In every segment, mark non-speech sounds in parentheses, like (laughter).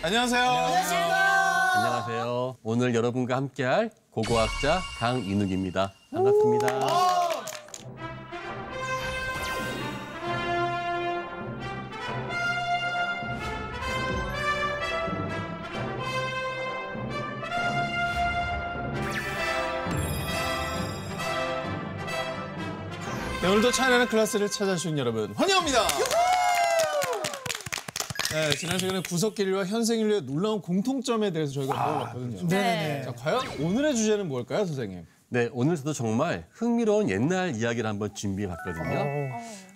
선생님, 안녕하세요. 안녕하세요. 오늘 여러분과 함께할 고고학자 강인욱입니다. 반갑습니다. 네, 오늘도 차이나는 클래스를 찾아주신 여러분 환영합니다. 네, 지난 시간에 구석길과 현생인류의 놀라운 공통점에 대해서 저희가 배워봤거든요. 네. 자, 과연 오늘의 주제는 뭘까요, 선생님? 네, 오늘 저도 정말 흥미로운 옛날 이야기를 한번 준비해봤거든요.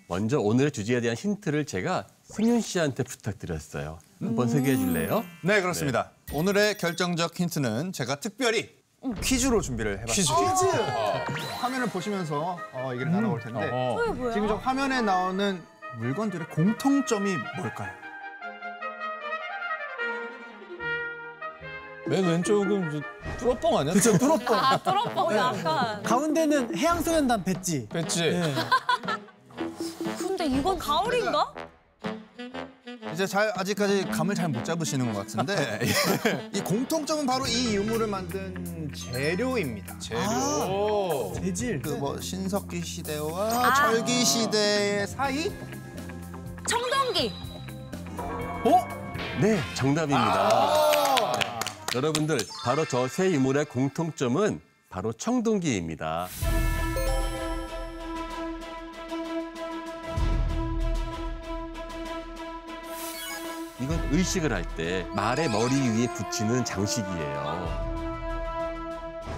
먼저 오늘의 주제에 대한 힌트를 제가 승윤 씨한테 부탁드렸어요. 한번 소개해 줄래요? 네, 그렇습니다. 오늘의 결정적 힌트는 제가 특별히 퀴즈로 준비를 해봤습니다. 퀴즈. 화면을 보시면서 어, 얘기를 나눠볼 텐데 어. 지금 저 화면에 나오는 물건들의 공통점이 뭘까요? 맨 왼쪽은 뚜러뻥 아니야? 그쵸, 뚜러뻥. 아, 뚜러뻥 약간. 가운데는 해양소년단 배지. 뺐지? 네. 근데 이건 가을인가? 이제 잘 아직까지 감을 잘 못 잡으시는 것 같은데 이 공통점은 바로 이 유물을 만든 재료입니다. 재료. 재질. 그 뭐 신석기 시대와 철기 시대의 사이? 청동기. 네, 정답입니다. 네, 여러분들, 바로 저세 유물의 공통점은 바로 청동기입니다. 이건 의식을 할 때 말의 머리 위에 붙이는 장식이에요.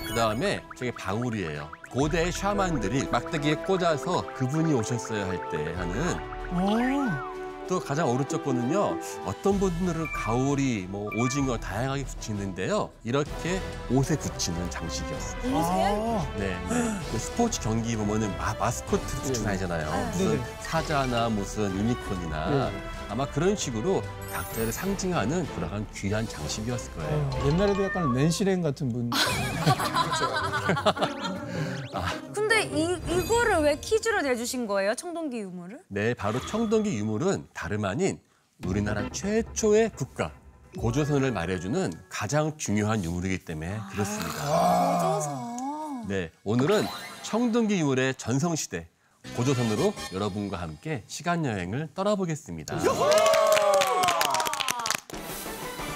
그 다음에 저게 방울이에요. 고대 샤만들이 막대기에 꽂아서 그분이 오셨어야 할때 하는 오. 또 가장 오른쪽 거는요. 어떤 분들은 가오리, 뭐 오징어 다양하게 붙이는데요. 이렇게 옷에 붙이는 장식이었어요. 아. 네, 네. 그 스포츠 경기 보면은 마, 마스코트 붙이고 다니잖아요. 무슨 네네. 사자나 무슨 유니콘이나 아마 그런 식으로 각자를 상징하는 그러한 귀한 장식이었을 거예요. 옛날에도 약간 낸시랭 같은 분. (laughs) 근데 이, 이거를 왜 퀴즈로 내주신 거예요? 청동기 유물을? 네, 바로 청동기 유물은 다름 아닌 우리나라 최초의 국가 고조선을 말해주는 가장 중요한 유물이기 때문에 그렇습니다. 고조선. 네, 오늘은 청동기 유물의 전성시대 고조선으로 여러분과 함께 시간 여행을 떠나보겠습니다.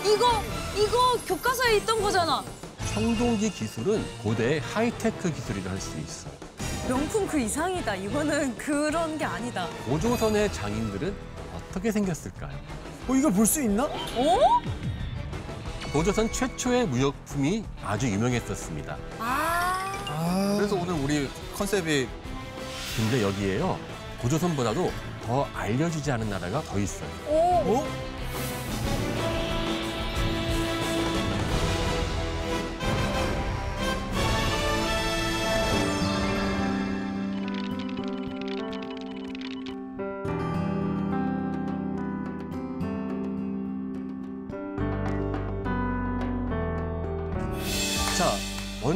이거, 이거 교과서에 있던 거잖아. 청동기 기술은 고대의 하이테크 기술이라 할 수 있어요. 명품 그 이상이다. 이거는 그런 게 아니다. 고조선의 장인들은 어떻게 생겼을까요? 어, 이걸 볼 수 있나? 어? 고조선 최초의 무역품이 아주 유명했었습니다. 아. 그래서 오늘 우리 컨셉이 근데 여기에요. 고조선보다도 더 알려지지 않은 나라가 더 있어요. 오. 어?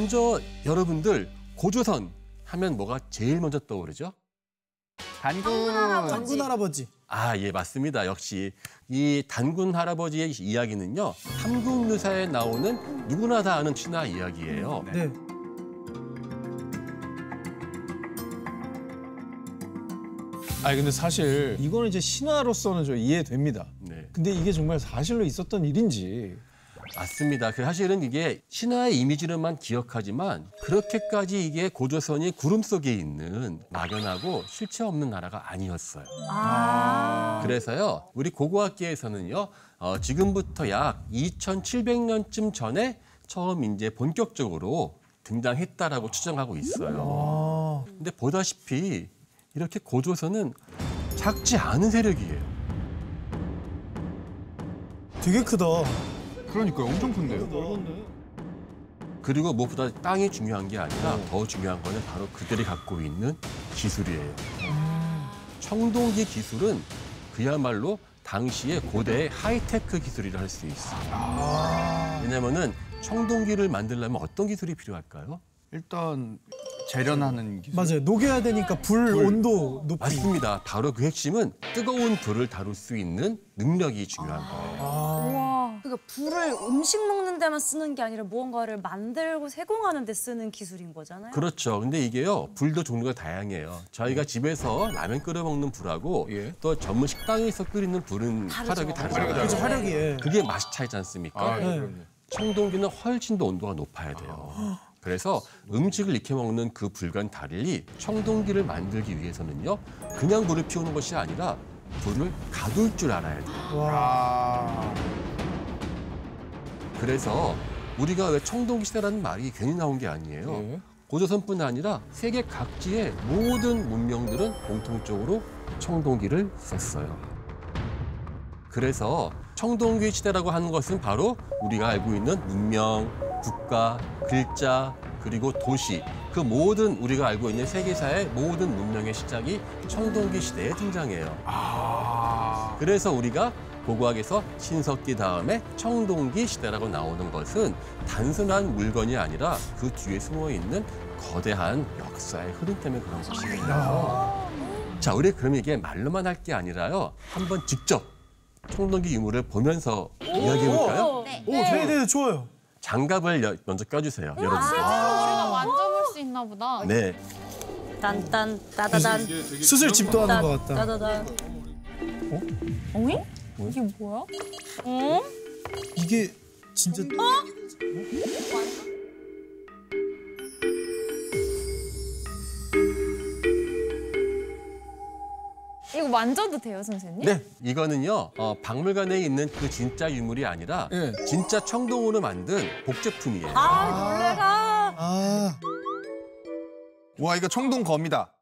먼저 여러분들 고조선 하면 뭐가 제일 먼저 떠오르죠? 단군 장군 할아버지. 아, 예, 맞습니다. 역시 이 단군 할아버지의 이야기는요. 삼국유사에 나오는 누구나 다 아는 신화 이야기예요. 네. 아니 근데 사실 이거는 이제 신화로서는 저 이해됩니다. 네. 근데 이게 정말 사실로 있었던 일인지 맞습니다. 그 사실은 이게 신화의 이미지로만 기억하지만 그렇게까지 이게 고조선이 구름 속에 있는 막연하고 실체 없는 나라가 아니었어요. 아. 그래서요, 우리 고고학계에서는요, 어, 지금부터 약 2,700년쯤 전에 처음 이제 본격적으로 등장했다라고 추정하고 있어요. 아. 근데 보다시피 이렇게 고조선은 작지 않은 세력이에요. 되게 크다. 그러니까요 엄청 큰데요. 그리고 무엇보다 땅이 중요한 게 아니라 더 중요한 거는 바로 그들이 갖고 있는 기술이에요. 청동기 기술은 그야말로 당시의 고대의 하이테크 기술이라 할 수 있어요. 왜냐면은 청동기를 만들려면 어떤 기술이 필요할까요? 일단 재련하는 기술. 맞아요. 녹여야 되니까 불, 온도 높이. 맞습니다. 바로 그 핵심은 뜨거운 불을 다룰 수 있는 능력이 중요한 거예요. 우와. 그러니까 불을 음식 먹는 데만 쓰는 게 아니라 무언가를 만들고 세공하는 데 쓰는 기술인 거잖아요. 그렇죠. 근데 이게요, 불도 종류가 다양해요. 저희가 집에서 라면 끓여 먹는 불하고 예. 또 전문 식당에서 끓이는 불은 화력이 다르잖아요. 그렇죠. 화력이. 예. 그게 맛이 차이지 않습니까? 네. 청동기는 훨씬 더 온도가 높아야 돼요. 그래서 음식을 익혀 먹는 그 불과는 달리 청동기를 만들기 위해서는요, 그냥 불을 피우는 것이 아니라 불을 가둘 줄 알아야 돼요. 아. 그래서 우리가 왜 청동기 시대라는 말이 괜히 나온 게 아니에요. 예. 고조선뿐 아니라 세계 각지의 모든 문명들은 공통적으로 청동기를 썼어요. 그래서 청동기 시대라고 하는 것은 바로 우리가 알고 있는 문명, 국가, 글자, 그리고 도시 그 모든 우리가 알고 있는 세계사의 모든 문명의 시작이 청동기 시대에 등장해요. 그래서 우리가 고고학에서 신석기 다음에 청동기 시대라고 나오는 것은 단순한 물건이 아니라 그 뒤에 숨어 있는 거대한 역사의 흐름 때문에 그런 것이거든요. 자, 우리 그럼 이게 말로만 할 게 아니라요. 한번 직접 청동기 유물을 보면서 이야기해 볼까요? 네. 오, 네, 네, 좋아요. 장갑을 여- 먼저 껴주세요, 여러분. 우리가 만져볼 수 있나 보다. 네, 딴딴 따다단 수술 집도 하는 것 같다. 따다단. 어 이? 이게 뭐야? 어? 이게 진짜 이거 만져도 돼요, 선생님? 네, 이거는요 어, 박물관에 있는 그 진짜 유물이 아니라 예. 진짜 청동으로 만든 복제품이에요. 아, 놀래라. 아, 와 이거 청동 검이다.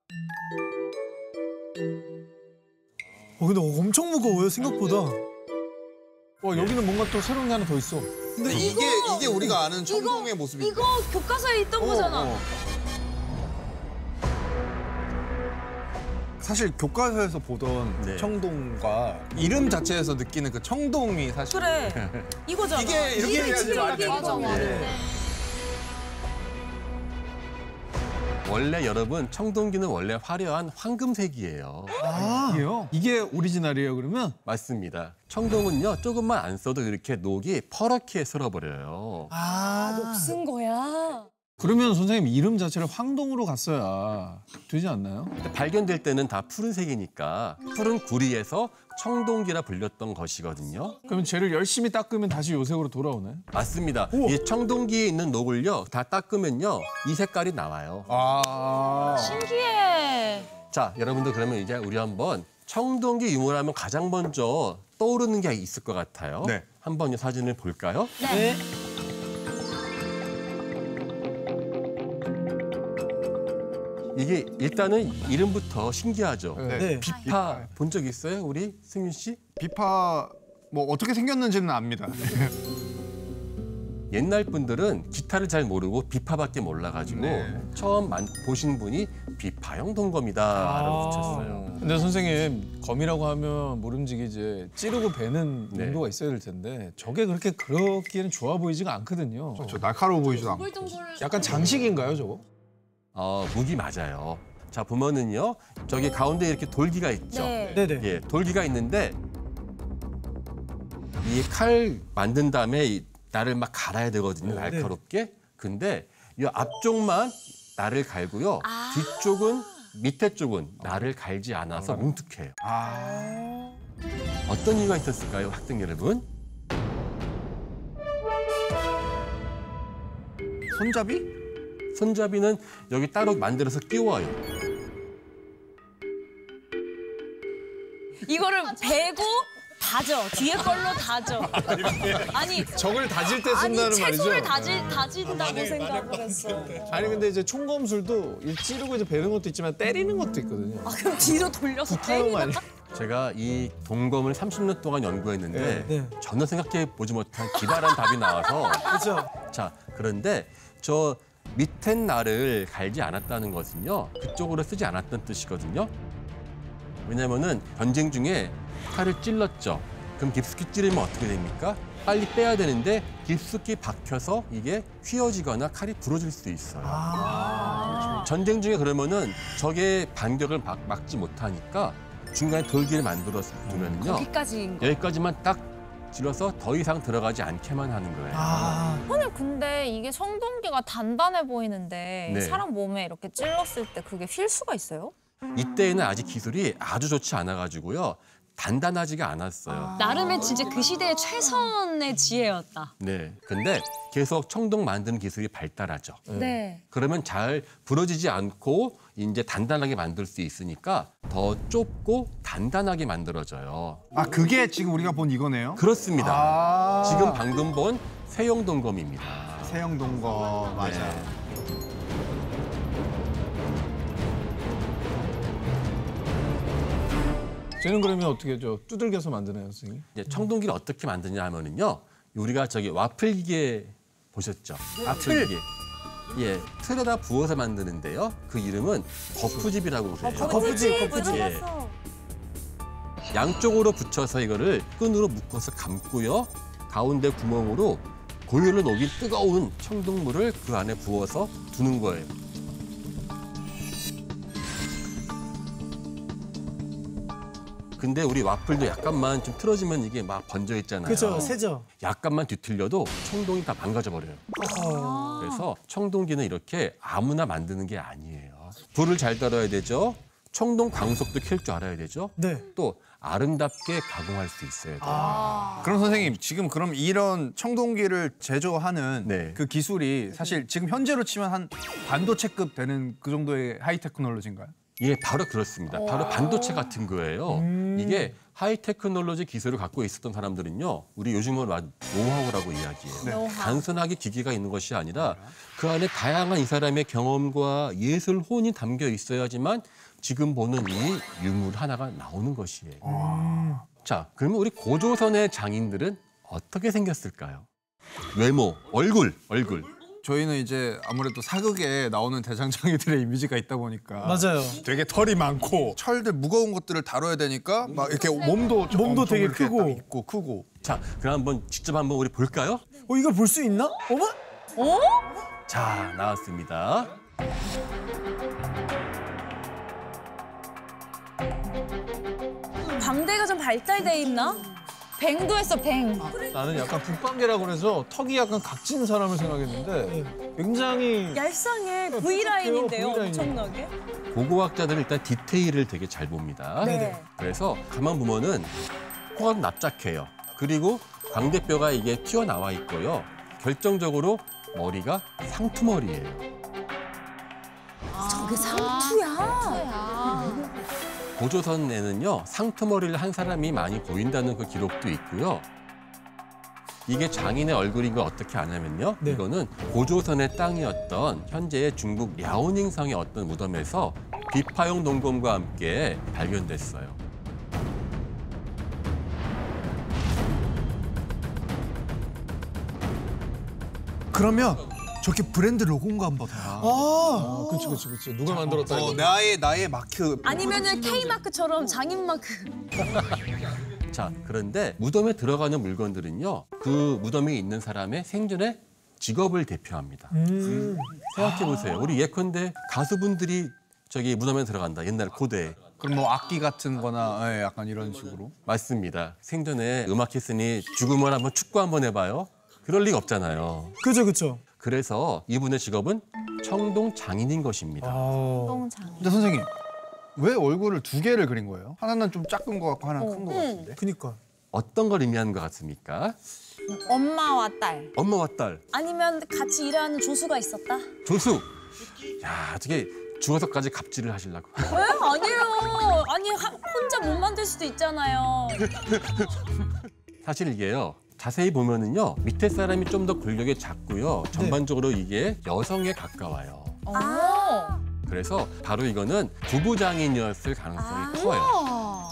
어, 근데 엄청 무거워요 생각보다. 어, 여기는 뭔가 또 새로운 게 하나 더 있어. 근데 이게 이게 우리가 아는 청동의 모습이. 이거 교과서에 있던 거잖아. 사실 교과서에서 보던 네. 청동과 이름 자체에서 느끼는 그 청동이 사실 그래. (laughs) 이거잖아. 이게 이렇게 해야지 맞아. 맞아, 맞아. 원래 여러분 청동기는 원래 화려한 황금색이에요. 아, 이게요? 이게 오리지널이에요, 그러면? 맞습니다. 청동은요 조금만 안 써도 이렇게 녹이 퍼렇게 쓸어버려요. 아, 쓴 거야. 그러면 선생님 이름 자체를 황동으로 갔어야 되지 않나요? 발견될 때는 다 푸른색이니까 푸른 구리에서 청동기라 불렸던 것이거든요. 그러면 쟤를 열심히 닦으면 다시 요색으로 돌아오나요? 맞습니다. 이 청동기에 있는 녹을요 다 닦으면요 이 색깔이 나와요. 아. 신기해. 자, 여러분들 그러면 이제 우리 한번 청동기 유물하면 가장 먼저 떠오르는 게 있을 것 같아요. 네. 한번 이 사진을 볼까요? 네. 이게 일단은 이름부터 신기하죠. 네. 네. 비파 본 적 있어요, 우리 승윤 씨? 비파 뭐 어떻게 생겼는지는 압니다. (laughs) 옛날 분들은 기타를 잘 모르고 비파밖에 몰라가지고 네. 처음 만, 보신 분이 비파형 동검이다 라고 붙였어요. 근데 선생님 검이라고 하면 모름지기 이제 찌르고 베는 네. 용도가 있어야 될 텐데 저게 그렇게 그렇기에는 좋아 보이지가 않거든요. 저 날카로워 보이지도 않고. 약간 장식인가요, 저거? 어, 무기 맞아요. 자 보면은요, 저기 가운데 이렇게 돌기가 있죠. 네. 네네. 예, 돌기가 있는데 이 칼 만든 다음에 이 날을 막 갈아야 되거든요, 날카롭게. 근데 이 앞쪽만 날을 갈고요, 뒤쪽은 밑에 쪽은 날을 갈지 않아서 뭉툭해요. 아. 어떤 이유가 있었을까요, 학생 여러분? 손잡이? 손잡이는 여기 따로 만들어서 끼워요. 이거를 베고 다져. 뒤에 걸로 다져. 아니, 적을 다질 때 아니 쓴다는 말이죠. 채소를 다질 다진다고 생각을 했어. 아니 근데 이제 총검술도 이 찌르고 이제 베는 것도 있지만 때리는 것도 있거든요. 아 그럼 뒤로 돌려서 때리나? 아니 제가 이 동검을 30년 동안 연구했는데 네. 전혀 생각해 보지 못한 기발한 답이 나와서 그렇죠. 자 그런데 저 밑엔 날을 갈지 않았다는 것은요 그쪽으로 쓰지 않았던 뜻이거든요. 왜냐면은 전쟁 중에 칼을 찔렀죠. 그럼 깊숙이 찌르면 어떻게 됩니까? 빨리 빼야 되는데 깊숙이 박혀서 이게 휘어지거나 칼이 부러질 수 있어요. 전쟁 중에 그러면은 적의 반격을 막, 막지 못하니까 중간에 돌기를 만들어서 두면요 거기까지인 거. 여기까지만 딱 질러서 더 이상 들어가지 않게만 하는 거예요. 아, 선생님 근데 이게 청동기가 단단해 보이는데 네. 사람 몸에 이렇게 찔렀을 때 그게 휠 수가 있어요? 이때에는 아직 기술이 아주 좋지 않아가지고요 단단하지가 않았어요. 나름의 진짜 그 시대의 최선의 지혜였다. 네. 근데 계속 청동 만드는 기술이 발달하죠. 네. 그러면 잘 부러지지 않고 이제 단단하게 만들 수 있으니까 더 좁고 단단하게 만들어져요. 아 그게 지금 우리가 본 이거네요. 그렇습니다. 아 지금 방금 본 세용 동검입니다. 세영동거 맞아. 네. 쟤는 그러면 어떻게 저 두들겨서 만드나요, 선생님? 이제 청동기를 어떻게 만드냐 하면은요. 우리가 저기 와플 기계 보셨죠? 와플 기계. 예, 틀에다 부어서 만드는데요. 그 이름은 거푸집이라고 그래요. 거푸집, 거푸집. 들어봤어. 양쪽으로 붙여서 이거를 끈으로 묶어서 감고요. 가운데 구멍으로 고열로 녹인 뜨거운 청동물을 그 안에 부어서 두는 거예요. 근데 우리 와플도 약간만 좀 틀어지면 이게 막 번져 있잖아요. 그죠, 세죠. 약간만 뒤틀려도 청동이 다 망가져 버려요. 그래서 청동기는 이렇게 아무나 만드는 게 아니에요. 불을 잘 떨어야 되죠. 청동 광석도 캘 줄 알아야 되죠. 네. 또 아름답게 가공할 수 있어야 돼요. 그럼 선생님 지금 그럼 이런 청동기를 제조하는 네. 그 기술이 사실 지금 현재로 치면 한 반도체급 되는 그 정도의 하이 테크놀로지인가요? 예, 바로 그렇습니다. 바로 반도체 같은 거예요. 이게 하이 테크놀로지 기술을 갖고 있었던 사람들은요, 우리 요즘은 말 노하우라고 이야기해요. 단순하게 기기가 있는 것이 아니라 그 안에 다양한 이 사람의 경험과 예술 혼이 담겨 있어야지만 지금 보는 이 유물 하나가 나오는 것이에요. 자, 그러면 우리 고조선의 장인들은 어떻게 생겼을까요? 외모, 얼굴, 얼굴. 저희는 이제 아무래도 사극에 나오는 대장장이들의 이미지가 있다 보니까 맞아요. 되게 털이 많고 철들 무거운 것들을 다뤄야 되니까 막 이렇게 몸도 좀 몸도 엄청 되게 이렇게 크고. 딱 있고 크고 자, 그럼 한번 직접 한번 우리 볼까요? 어, 이걸 볼 수 있나? 어머? 자, 나왔습니다. 광대가 좀 발달돼 있나? 뱅도 했어 뱅. 나는 약간 북방계라고 그래서 턱이 약간 각진 사람을 생각했는데 굉장히 얄쌍해. V 라인인데요, V 라인이에요. 엄청나게. 고고학자들은 일단 디테일을 되게 잘 봅니다. 네. 그래서 가만 보면은 코가 납작해요. 그리고 광대뼈가 이게 튀어나와 있고요. 결정적으로 머리가 상투머리예요. 저게 상투야. 고조선에는요 상투머리를 한 사람이 많이 보인다는 그 기록도 있고요. 이게 장인의 얼굴인 걸 어떻게 아냐면요. 네. 이거는 고조선의 땅이었던 현재의 중국 랴오닝성의 어떤 무덤에서 비파용 동검과 함께 발견됐어요. 그러면 저게 브랜드 로고인가 보다. 아, 아, 그치 그치 그치 누가 만들었다 어, 이거. 나의 나의 마크 아니면은 K 마크처럼 장인 마크. (laughs) 자, 그런데 무덤에 들어가는 물건들은요. 그 무덤에 있는 사람의 생전의 직업을 대표합니다. 음. 생각해 보세요. 우리 예컨대 가수분들이 저기 무덤에 들어간다. 옛날 고대. 그럼 뭐 악기 같은 거나 예, 약간 이런 식으로. 맞습니다. 생전에 음악했으니 죽으면 한번 축구 한번 해봐요. 그럴 리가 없잖아요. 그죠, 그죠. 그래서 이분의 직업은 청동 장인인 것입니다. 아, 똥장. 근데 선생님 왜 얼굴을 두 개를 그린 거예요? 하나는 좀 작은 거 같고 하나는 큰거 같은데. 그니까. 어떤 걸 의미하는 것 같습니까? 엄마와 딸. 엄마와 딸, 아니면 같이 일하는 조수가 있었다? 조수. 야, 어떻게 죽어서까지 갑질을 하시려고. 왜? 아니에요. 아니 하- 혼자 못 만들 수도 있잖아요. 사실 이게요. 자세히 보면은요. 밑에 사람이 좀더 권력이 작고요. 전반적으로 이게 여성에 가까워요. 오. 그래서 바로 이거는 부부장인이었을 가능성이 커요.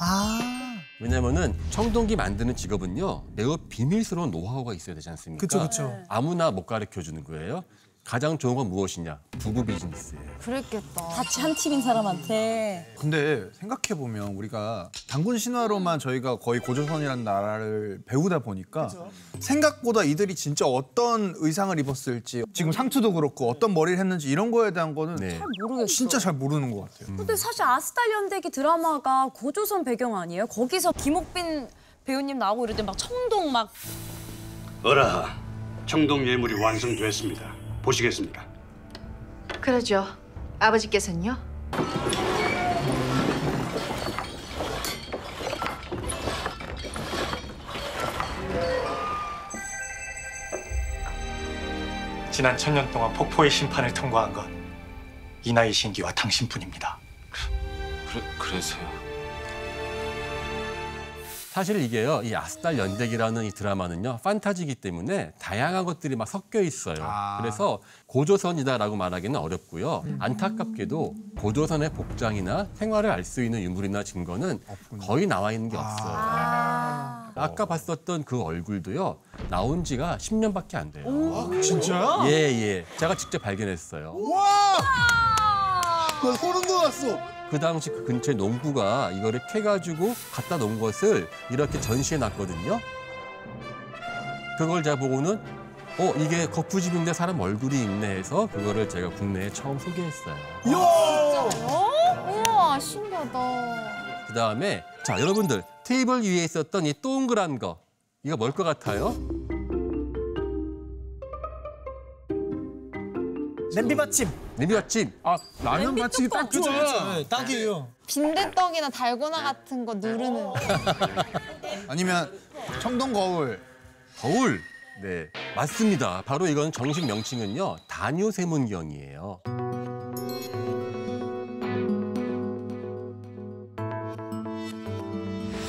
아, 왜냐면은 청동기 만드는 직업은요. 매우 비밀스러운 노하우가 있어야 되지 않습니까? 그쵸, 그쵸. 네. 아무나 못 가르쳐 주는 거예요. 가장 좋은 건 무엇이냐? 부부 비즈니스예요. 그랬겠다. 같이 한 팀인 사람한테 근데 생각해 보면 우리가 단군 신화로만 저희가 거의 고조선이라는 나라를 배우다 보니까 생각보다 이들이 진짜 어떤 의상을 입었을지 지금 상투도 그렇고 어떤 머리를 했는지 이런 거에 대한 거는 네. 모르겠어. 진짜 잘 모르는 것 같아요. 근데 사실 아스달 연대기 드라마가 고조선 배경 아니에요? 거기서 김옥빈 배우님 나오고 이럴 때 막 청동 막 어라, 청동 예물이 완성됐습니다. 보시겠습니까? 그러죠. 아버지께서는요? 지난 천년 동안 폭포의 심판을 통과한 건 이나이 신기와 당신뿐입니다. 그래, 그래서요. 사실 이게요, 이 아스달 연대기라는 이 드라마는요, 판타지이기 때문에 다양한 것들이 막 섞여 있어요. 아. 그래서 고조선이다라고 말하기는 어렵고요. 안타깝게도 고조선의 복장이나 생활을 알 수 있는 유물이나 증거는 거의 나와 있는 게 없어요. 아까 봤었던 그 얼굴도요, 나온 지가 10년밖에 안 돼요. 진짜야? 예, 예. 제가 직접 발견했어요. 나 소름 돋았어. 그 당시 그 근처에 농부가 이거를 캐가지고 갖다 놓은 것을 이렇게 전시해 놨거든요. 그걸 제가 보고는 어 이게 거푸집인데 사람 얼굴이 있네 해서 그거를 제가 국내에 처음 소개했어요. 우와, 신기하다. 그 다음에 자 여러분들 테이블 위에 있었던 이 동그란 거 이거 뭘 것 같아요? 냄비 받침. 냄비받침. 아 라면 받침이 딱 좋아. 네, 딱이에요. 빈대떡이나 달고나 같은 거 누르는. (laughs) 아니면 청동 거울. 거울. 네, 맞습니다. 바로 이건 정식 명칭은요 단유 세문경이에요.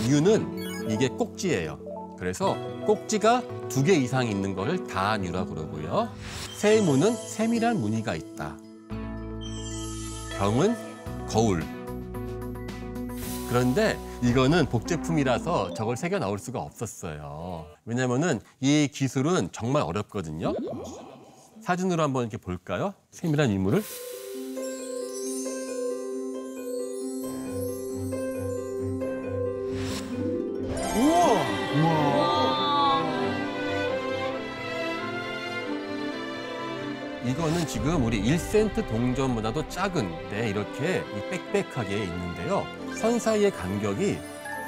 유는 이게 꼭지예요. 그래서 꼭지가 두 개 이상 있는 걸 단유라고 그러고요. 세문은 세밀한 무늬가 있다. 병은 거울. 그런데 이거는 복제품이라서 저걸 새겨 나올 수가 없었어요. 왜냐면은 이 기술은 정말 어렵거든요. 사진으로 한번 이렇게 볼까요? 세밀한 유물을. 이거는 지금 우리 1센트 동전보다도 작은데 이렇게 이 빽빽하게 있는데요. 선 사이의 간격이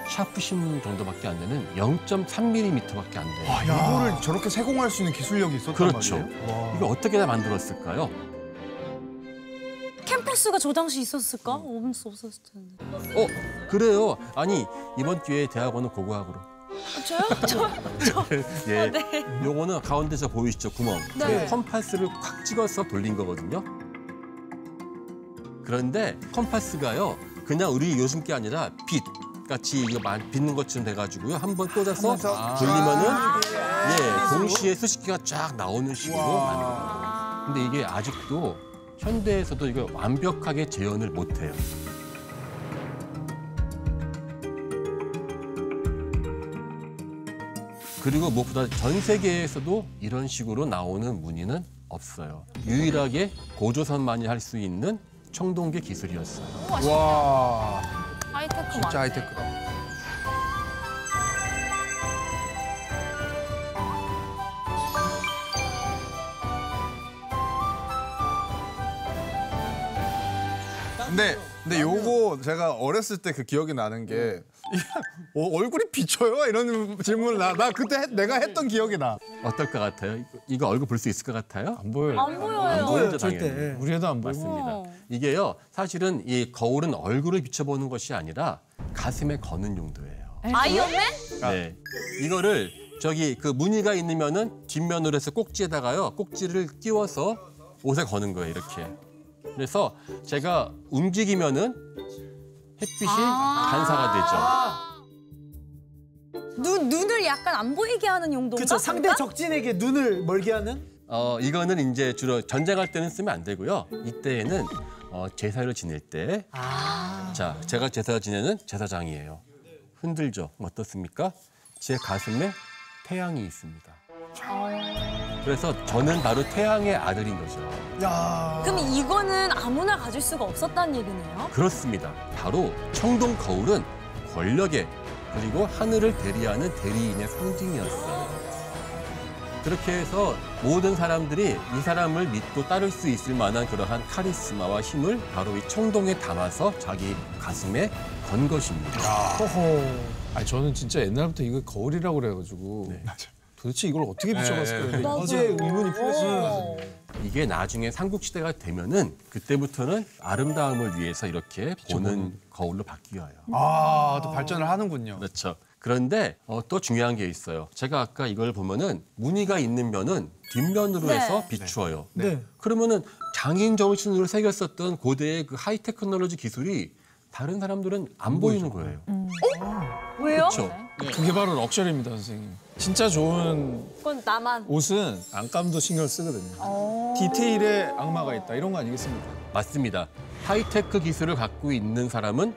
샤프 심 정도밖에 안 되는 0.3mm밖에 안 돼요. 와, 이거를 저렇게 세공할 수 있는 기술력이 있었단 그렇죠. 말이에요? 이거 어떻게 다 만들었을까요? 캠퍼스가 저 당시 있었을까? 없, 없었을 텐데. 어, 그래요. 아니, 이번 기회에 대학원은 고고학으로. 저요? (laughs) 저, 예. 요거는 가운데서 보이시죠, 구멍. 네. 그 컴파스를 콱 찍어서 돌린 거거든요. 그런데 컴파스가요, 그냥 우리 요즘 게 아니라 빛 같이 이거 만 빗는 것처럼 돼가지고요, 한 번 꽂아서 돌리면은 예, 동시에 수십 개가 쫙 나오는 식으로 만든 거예요. 근데 이게 아직도 현대에서도 이거 완벽하게 재현을 못해요. 그리고 무엇보다 전 세계에서도 이런 식으로 나오는 무늬는 없어요. 유일하게 고조선만이 할 수 있는 청동기 기술이었어요. 와, 하이테크 진짜. 하이테크다. 근데 근데 요거 제가 어렸을 때 그 기억이 나는 게 어, 얼굴이 비쳐요? 이런 질문을 나, 나 그때 했- 내가 했던 기억이 나. 어떨 것 같아요? 이거- 이거 얼굴 볼 수 있을 것 같아요? 안 보여요. 안 보여요. 안 보이죠, 절대. 당연히. 우리 애도 안 보여. 맞습니다. 어. 이게요, 사실은 이 거울은 얼굴을 비춰보는 것이 아니라 가슴에 거는 용도예요. 아이언맨? 네. 이거를 저기 그 무늬가 있으면은 뒷면으로 해서 꼭지에다가요, 꼭지를 끼워서 옷에 거는 거예요, 이렇게. 그래서 제가 움직이면은 햇빛이 반사가 되죠. 눈, 눈을 약간 안 보이게 하는 용도인가? 그쵸 상대? 적진에게 눈을 멀게 하는. 어, 이거는 이제 주로 전쟁할 때는 쓰면 안 되고요. 이때에는 어, 제사를 지낼 때. 자, 제가 제사 지내는 제사장이에요. 흔들죠. 어떻습니까? 제 가슴에 태양이 있습니다. 그래서 저는 바로 태양의 아들인 거죠. 야. 그럼 이거는 아무나 가질 수가 없었다는 얘기네요. 그렇습니다. 바로 청동 거울은 권력의 그리고 하늘을 대리하는 대리인의 상징이었어요. 그렇게 해서 모든 사람들이 이 사람을 믿고 따를 수 있을 만한 그러한 카리스마와 힘을 바로 이 청동에 담아서 자기 가슴에 건 것입니다. 허허. 아니 저는 진짜 옛날부터 이거 거울이라고 그래가지고 도대체 이걸 어떻게 비춰봤을까요? 근데 맞아요. 이제 의문이 풀렸어요. 이게 나중에 삼국시대가 되면은 그때부터는 아름다움을 위해서 이렇게 보는 거울로 바뀌어요. 아, 또 발전을 하는군요. 그렇죠. 그런데 어, 또 중요한 게 있어요. 제가 아까 이걸 보면은 무늬가 있는 면은 뒷면으로 네. 해서 비추어요. 네. 그러면은 장인 정신으로 새겼었던 고대의 그 하이테크놀로지 기술이 다른 사람들은 안 보이는 거예요. 왜요? 그렇죠. 그게 바로 luxury입니다, 선생님. 진짜 좋은 그건 나만. 옷은 안감도 신경 쓰거든요. 어. 디테일에 악마가 있다 이런 거 아니겠습니까? 맞습니다. 하이테크 기술을 갖고 있는 사람은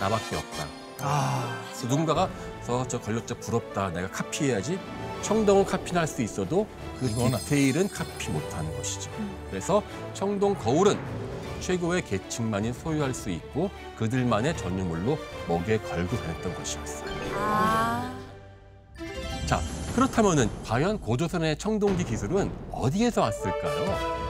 나밖에 없다. 아. 누군가가 저, 저 권력자 부럽다. 내가 카피해야지. 청동을 카피할 수 있어도 그 이건 디테일은 카피 못하는 것이죠. 그래서 청동 거울은 최고의 계층만이 소유할 수 있고 그들만의 전유물로 목에 걸고 다녔던 것이었어요. 아. 자, 그렇다면은 과연 고조선의 청동기 기술은 어디에서 왔을까요?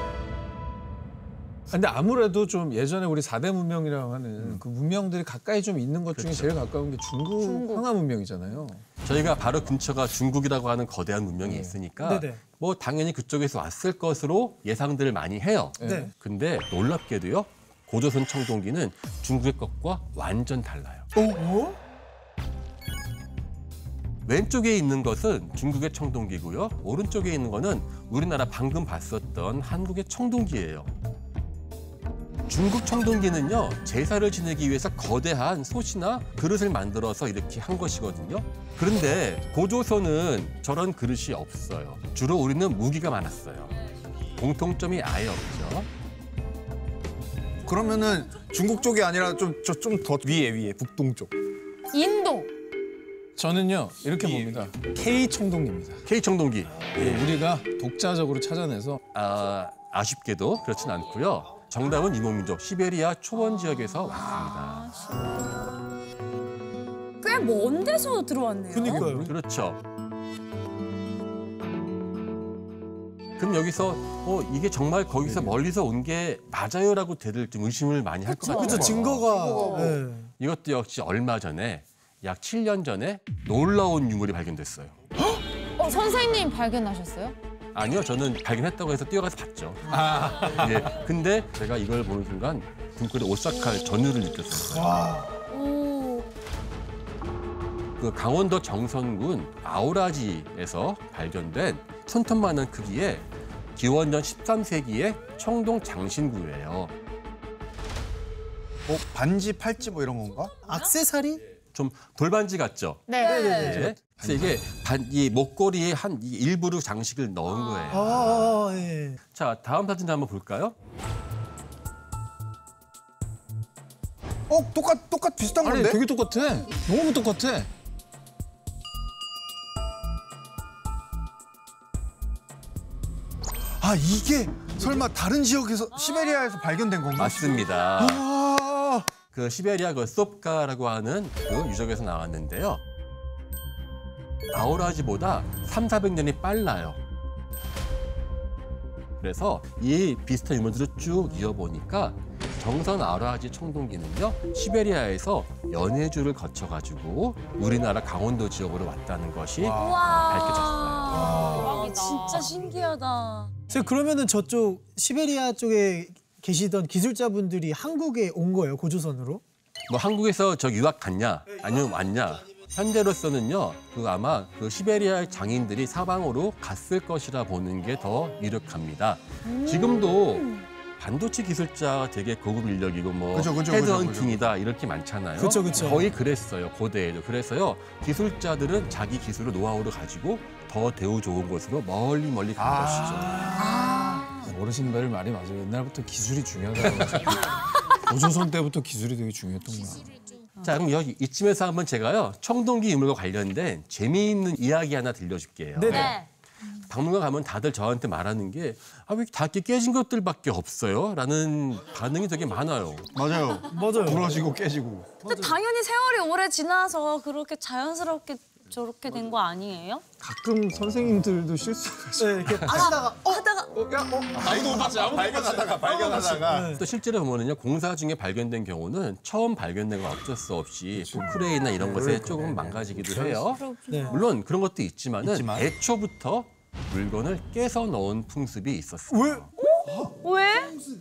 근데 아무래도 좀 예전에 우리 사대 문명이라고 하는 그 문명들이 가까이 좀 있는 것 중에 제일 가까운 게 중국, 중국. 황하 문명이잖아요. 저희가 바로 근처가 중국이라고 하는 거대한 문명이 있으니까 네네. 뭐 당연히 그쪽에서 왔을 것으로 예상들을 많이 해요. 네. 근데 놀랍게도요. 고조선 청동기는 중국의 것과 완전 달라요. 어? 왼쪽에 있는 것은 중국의 청동기고요. 오른쪽에 있는 거는 우리나라 방금 봤었던 한국의 청동기예요. 중국 청동기는요 제사를 지내기 위해서 거대한 솥이나 그릇을 만들어서 이렇게 한 것이거든요. 그런데 고조선은 저런 그릇이 없어요. 주로 우리는 무기가 많았어요. 공통점이 아예 없죠. 그러면은 중국 쪽이 아니라 좀 저 좀 더 위에 위에 북동쪽. 인도. 저는요 이렇게 봅니다. K 청동기입니다. K 청동기. 예, 우리가 독자적으로 찾아내서 아, 아쉽게도 그렇진 않고요. 정답은 이모민족 시베리아 초원 지역에서 왔습니다. 꽤 먼 데서 들어왔네요. 그니까요. 그렇죠. 그럼 여기서 어, 이게 정말 거기서 멀리서 온 게 맞아요라고 대들 좀 의심을 많이 할것 같아요. 그죠 증거가. 네. 이것도 역시 얼마 전에 약 7년 전에 놀라운 유물이 발견됐어요. 어, 선생님 발견하셨어요? 아니요, 저는 발견했다고 해서 뛰어가서 봤죠. 예, 근데 제가 이걸 보는 순간 등골에 오싹할 전율을 느꼈어요. 오. 그 강원도 정선군 아오라지에서 발견된 손톱만한 크기의 기원전 13세기의 청동 장신구예요. 어, 반지, 팔찌 뭐 이런 건가? 악세사리? 좀 돌반지 같죠? 네. 네. 그래서 이게 반, 이 목걸이에 한이 일부러 장식을 넣은 거예요. 아, 예. 자, 다음 사진 한번 볼까요? 어, 똑같 똑같 비슷한 아니 건데? 되게 똑같아. 너무 똑같아. 아, 이게 설마 다른 지역에서 시베리아에서 발견된 건가? 맞습니다. 아, 그 시베리아 그 솝가라고 하는 그 유적에서 나왔는데요. 아오라지보다 3, 400년이 빨라요. 그래서 이 비슷한 유물들을 쭉 이어보니까 정선 아오라지 청동기는요 시베리아에서 연해주를 거쳐가지고 우리나라 강원도 지역으로 왔다는 것이 와. 밝혀졌어요. 와, 진짜 신기하다. 그러면은 저쪽 시베리아 쪽에 계시던 기술자분들이 한국에 온 거예요 고조선으로? 뭐 한국에서 저 유학 갔냐 아니면 왔냐 현재로서는요 그 아마 그 시베리아 장인들이 사방으로 갔을 것이라 보는 게 더 유력합니다. 지금도 반도체 기술자가 되게 고급 인력이고 뭐 그죠, 그죠, 헤드헌팅이다 이렇게 많잖아요. 그쵸, 그쵸. 거의 그랬어요 고대에도. 그래서요 기술자들은 자기 기술을 노하우를 가지고 더 대우 좋은 곳으로 멀리 멀리 간 것이죠. 어르신 말이 말이 맞아요. 옛날부터 기술이 중요하다고. (laughs) 고조선 때부터 기술이 되게 중요했던 거야. 자 그럼 여기 이쯤에서 한번 제가요 청동기 유물과 관련된 재미있는 이야기 하나 들려줄게요. 네네. 네. 박물관 가면 다들 저한테 말하는 게 아 왜 다 이렇게 깨진 것들밖에 없어요? 라는 반응이 되게 많아요. 맞아요. 맞아요. 부러지고 깨지고. 근데 당연히 세월이 오래 지나서 그렇게 자연스럽게 저렇게 된 거 아니에요? 가끔 선생님들도 실수를 네, 이렇게 하다가 어, 하다가 발견하다가 발견하다가. 또 실제로 보면은요 공사 중에 발견된 경우는 처음 발견된 건 어쩔 수 없이 포크레인이나 이런 것에 조금 망가지기도 해요. 네. 물론 그런 것도 있지만은 있지만. 애초부터 물건을 깨서 넣은 풍습이 있었어요. 왜? 왜?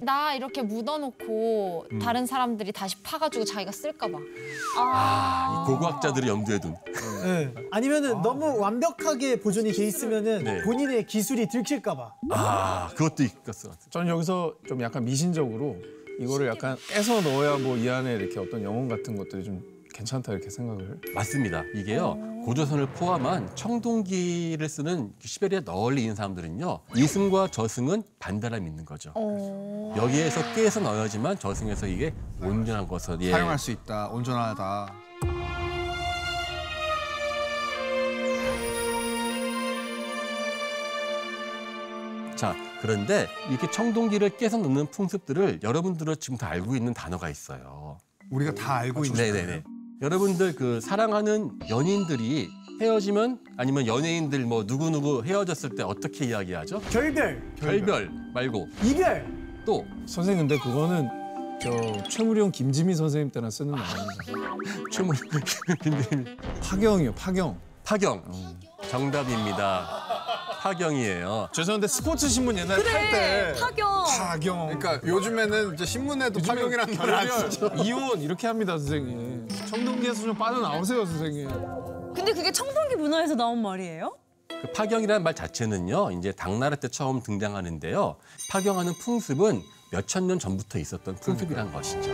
나 이렇게 묻어놓고 음. 다른 사람들이 다시 파가지고 자기가 쓸까봐. 이 고고학자들이 염두에 둔. 네. 아니면은 너무 완벽하게 보존이 돼 있으면은 네. 본인의 기술이 들킬까봐. 아 그것도 있었어. 저는 여기서 좀 약간 미신적으로 이거를 약간 깨서 넣어야 뭐 이 안에 이렇게 어떤 영혼 같은 것들이 좀 괜찮다 이렇게 생각을 맞습니다. 이게요 고조선을 포함한 청동기를 쓰는 시베리아 널리 있는 사람들은요 이승과 저승은 반대라 믿는 거죠. 어. 여기에서 깨서 넣어야지만 저승에서 이게 온전한 것을 예. 사용할 수 있다. 온전하다. 자 그런데 이렇게 청동기를 깨서 넣는 풍습들을 여러분들은 지금 다 알고 있는 단어가 있어요. 우리가 다 알고 있는 네네네. 여러분들 그 사랑하는 연인들이 헤어지면 아니면 연예인들 뭐 누구 누구 헤어졌을 때 어떻게 이야기하죠? 결별, 결별 말고 이별. 또 선생님 근데 그거는 저 최무룡 김지미 선생님 때나 쓰는 말입니다. 최물 김대림 파경이요 파경. 파경 정답입니다. 파경이에요. 죄송한데 스포츠 신문 옛날에 탈때 파경. 파경. 그러니까 요즘에는 이제 신문에도 파경이라는 말을 안 쓰죠. 이혼 이렇게 합니다 선생님. 청동기에서 좀 빠져나오세요 선생님. 근데 그게 청동기 문화에서 나온 말이에요? 그 파경이라는 말 자체는요, 이제 당나라 때 처음 등장하는데요. 파경하는 풍습은 몇 천 년 전부터 있었던 풍습이란 것이죠.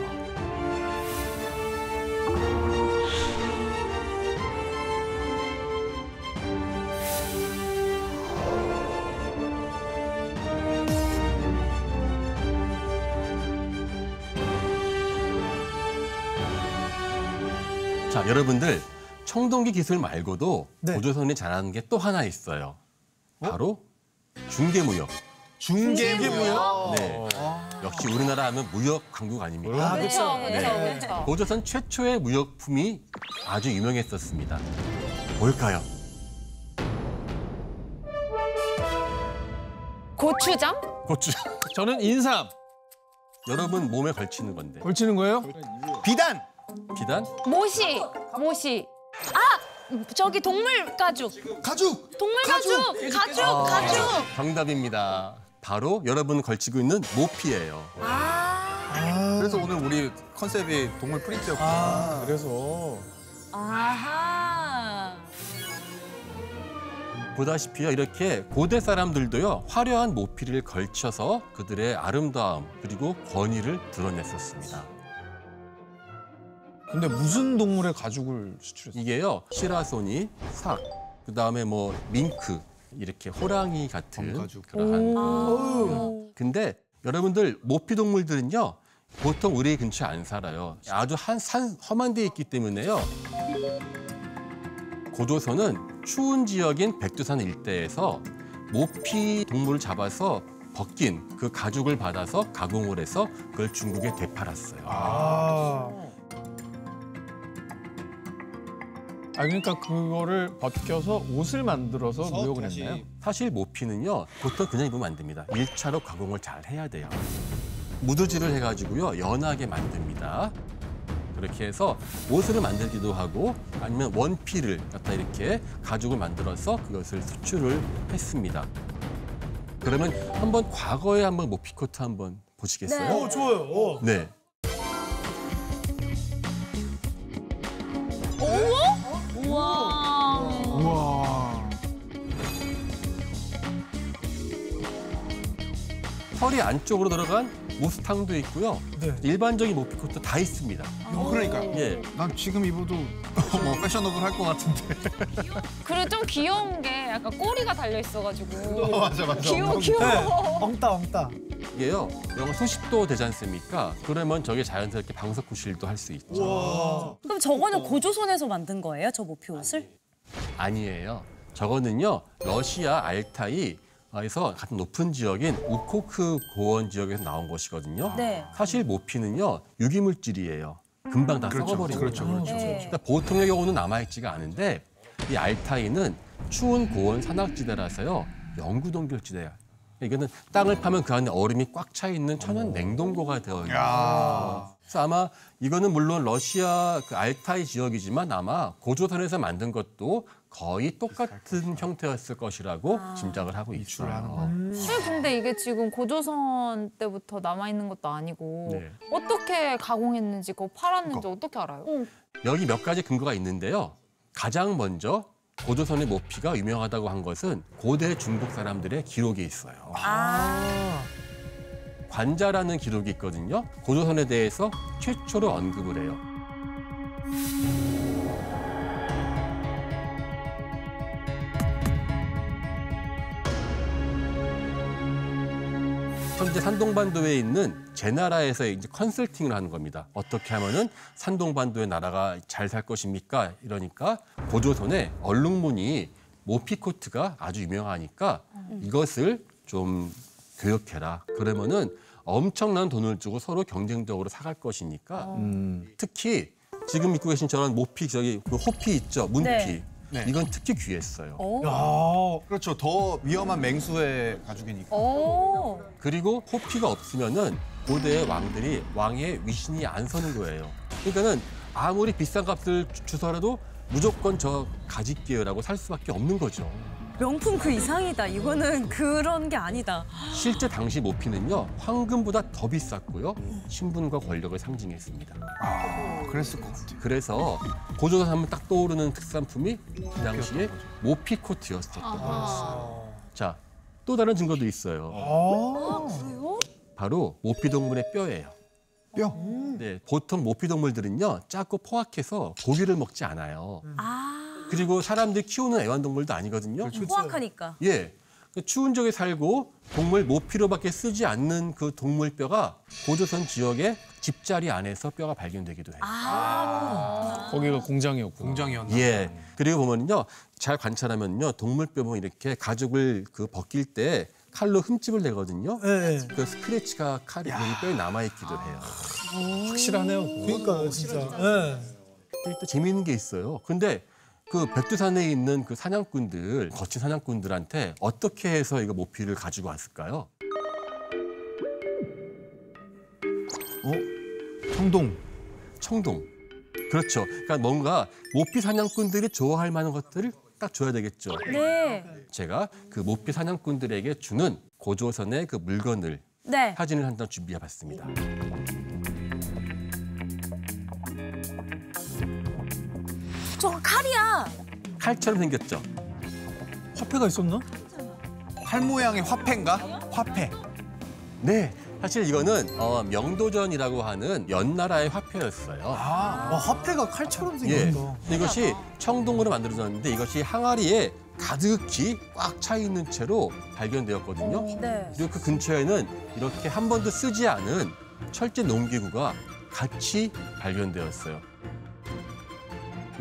자, 여러분들 청동기 기술 말고도 네. 고조선이 잘하는 게 또 하나 있어요. 바로 중개무역. 중개무역. 네. 역시 우리나라 하면 무역 강국 아닙니까? 아, 그렇죠. 네. 고조선 최초의 무역품이 아주 유명했었습니다. 뭘까요? 고추장? 고추. 저는 인삼 여러분 몸에 걸치는 건데. 걸치는 거예요? 비단. 비단? 모시. 모시. 저기 동물 가죽. 가죽. 동물 가죽. 가죽. 가죽. 정답입니다. 바로 여러분 걸치고 있는 모피예요. 그래서 오늘 우리 컨셉이 동물 프린트였구나. 아 그래서 아하. 보다시피요 이렇게 고대 사람들도요 화려한 모피를 걸쳐서 그들의 아름다움 그리고 권위를 드러냈었습니다. 근데 무슨 동물의 가죽을 수출했어요? 이게요 시라소니, 삭, 그 다음에 뭐 밍크 이렇게 호랑이 같은 검가죽. 그러한. 근데 여러분들 모피 동물들은요 보통 우리 근처에 안 살아요. 아주 한 산 험한 데 있기 때문에요. 고조선은 추운 지역인 백두산 일대에서 모피 동물을 잡아서 벗긴 그 가죽을 받아서 가공을 해서 그걸 중국에 되팔았어요. 아, 아 그러니까 그거를 벗겨서 옷을 만들어서 무역을 했나요? 사실 모피는요 보통 그냥 입으면 안 됩니다. 일차로 가공을 잘 해야 돼요. 무드질을 해가지고요 연하게 만듭니다. 그렇게 해서 옷을 만들기도 하고 아니면 원피를 갖다 이렇게 가죽을 만들어서 그것을 수출을 했습니다. 그러면 한번 과거에 한번 모피 코트 한번 보시겠어요? 어, 좋아요. 어. 네. 허리 안쪽으로 들어간 무스탕도 있고요. 네. 일반적인 모피 코트 다 있습니다. 어, 그러니까. 예. 난 지금 입어도 (laughs) 뭐 패셔너블 할 것 같은데. 그리고 좀 귀여운 게 약간 꼬리가 달려 있어가지고. (laughs) 맞아 맞아. 귀여워 네. 귀여워. 엉따 엉따. 이게요. 영하 수십도 되지 않습니까? 그러면 저게 자연스럽게 방석 구실도 할 수 있죠. 그럼 저거는 고조선에서 만든 거예요? 저 모피 옷을? 아니에요. 저거는요 러시아 알타이 에서 같은 높은 지역인 우코크 고원 지역에서 나온 것이거든요. 네. 사실 모피는요 유기물질이에요. 금방 다 썩어버리는 그렇죠. 그렇죠. 네. 그러니까 보통의 경우는 남아있지가 않은데 이 알타이는 추운 고원 산악지대라서요 영구 동결지대야. 이거는 땅을 파면 그 안에 얼음이 꽉 차 있는 천연 냉동고가 되어 있는 거예요. 그래서 아마 이거는 물론 러시아 그 알타이 지역이지만 아마 고조선에서 만든 것도 거의 똑같은 형태였을 것이라고 짐작을 하고 있어요. 사실 근데 이게 지금 고조선 때부터 남아 있는 것도 아니고 네. 어떻게 가공했는지 그거 팔았는지 어떻게 알아요? 여기 몇 가지 근거가 있는데요. 가장 먼저 고조선의 모피가 유명하다고 한 것은 고대 중국 사람들의 기록이 있어요. 아. 관자라는 기록이 있거든요. 고조선에 대해서 최초로 언급을 해요. 현재 산동반도에 있는 제 나라에서 이제 컨설팅을 하는 겁니다. 어떻게 하면은 산동반도의 나라가 잘 살 것입니까? 이러니까 고조선의 얼룩무늬 모피코트가 아주 유명하니까 이것을 좀 교육해라. 그러면은 엄청난 돈을 주고 서로 경쟁적으로 사갈 것이니까 음. 특히 지금 입고 계신 저런 모피 저기 그 호피 있죠 문피 네. 네. 이건 특히 귀했어요. 야, 그렇죠. 더 위험한 맹수의 가죽이니까. 오. 그리고 호피가 없으면은 고대의 왕들이 왕의 위신이 안 서는 거예요. 그러니까는 아무리 비싼 값을 주- 주서라도 무조건 저 가짓기어라고 살 수밖에 없는 거죠. 명품 그 이상이다. 이거는 그런 게 아니다. 실제 당시 모피는요 황금보다 더 비쌌고요 신분과 권력을 상징했습니다. 아, 그랬을 것 같아. 그래서 고조선 하면 딱 떠오르는 특산품이 그 당시에 모피 코트였었던 거였어요. 자, 또 다른 증거도 있어요. 그래요? 바로 모피 동물의 뼈예요. 뼈. 네, 보통 모피 동물들은요 작고 포악해서 고기를 먹지 않아요. 아. 그리고 사람들이 키우는 애완동물도 아니거든요. 포악하니까. 예. 그 추운 지역에 살고 동물 모피로밖에 쓰지 않는 그 동물 뼈가 고조선 지역의 집자리 안에서 뼈가 발견되기도 해요. 아. 거기가 공장이었고. 공장이었나? 예. 그리고 보면요. 잘 관찰하면요. 동물 뼈 보면 이렇게 가죽을 그 벗길 때 칼로 흠집을 내거든요. 예, 예. 그 스크래치가 칼이 뼈에 남아있기도 해요. 확실하네요. 그러니까 진짜. 예. 그리고 또 재미있는 게 있어요. 근데 그 백두산에 있는 그 사냥꾼들, 거친 사냥꾼들한테 어떻게 해서 이거 모피를 가지고 왔을까요? 어? 청동. 청동. 그렇죠. 그러니까 뭔가 모피 사냥꾼들이 좋아할 만한 것들을 딱 줘야 되겠죠. 네. 제가 그 모피 사냥꾼들에게 주는 고조선의 그 물건을 네. 사진을 한 장 준비해 봤습니다. 저거 칼이야. 칼처럼 생겼죠. 화폐가 있었나? 활 모양의 화폐인가? 화폐. 네. 사실 이거는 어, 명도전이라고 하는 연나라의 화폐였어요. 와, 화폐가 칼처럼 예. 생겼다. 근데 이것이 청동으로 만들어졌는데 이것이 항아리에 가득히 꽉 차 있는 채로 발견되었거든요. 네. 그리고 그 근처에는 이렇게 한 번도 쓰지 않은 철제 농기구가 같이 발견되었어요.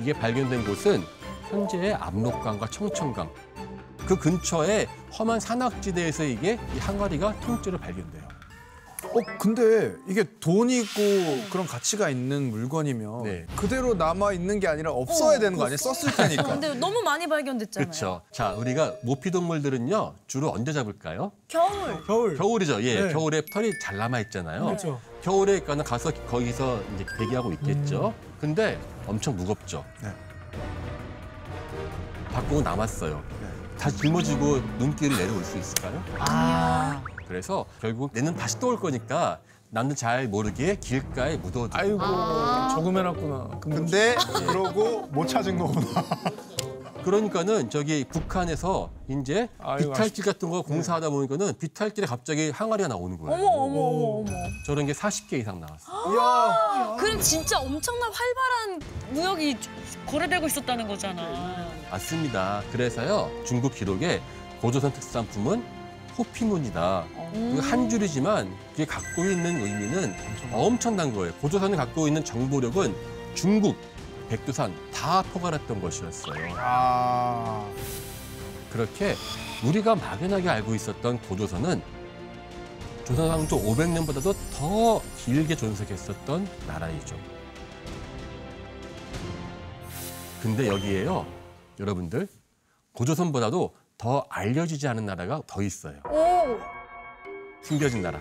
이게 발견된 곳은 현재의 압록강과 청천강 그 근처에 험한 산악지대에서 이게 이 항아리가 통째로 발견돼요. 어, 근데 이게 돈이 있고 그런 가치가 있는 물건이면 네. 그대로 남아 있는 게 아니라 없어야 되는 거 아니에요? 썼을 테니까. 근데 너무 많이 발견됐잖아요. 그렇죠. 자, 우리가 모피 동물들은요 주로 언제 잡을까요? 겨울. 겨울. 겨울이죠. 예, 네. 겨울에 털이 잘 남아 있잖아요. 그렇죠. 겨울에 가는 가서 거기서 이제 대기하고 있겠죠. 근데 엄청 무겁죠. 네. 바꾸고 남았어요. 다시 짊어지고 눈길을 내려올 수 있을까요? 아. 그래서 결국 내는 다시 또 올 거니까 나는 잘 모르게 길가에 묻어두. 아이고 조금 해놨구나. 근데 그러고 못 찾은 거구나. 그러니까는 저기 북한에서 이제 아이고, 비탈길 같은 거 공사하다 보니까는 비탈길에 갑자기 항아리가 나오는 거예요. 어머 어머 어머 어머. 저런 게 40개 이상 나왔어요. (gasps) 이야. 그럼 진짜 엄청난 활발한 무역이 거래되고 있었다는 거잖아. 맞습니다. 그래서요 중국 기록에 고조선 특산품은 호피문이다. 그한 줄이지만 그게 갖고 있는 의미는 엄청난 거예요. 고조선이 갖고 있는 정보력은 중국, 백두산 다 포괄했던 것이었어요. 아. 그렇게 우리가 막연하게 알고 있었던 고조선은 조선왕조 500년보다도 더 길게 존속했었던 나라이죠. 근데 여기에요, 여러분들 고조선보다도 더 알려지지 않은 나라가 더 있어요. 오. 숨겨진 나라.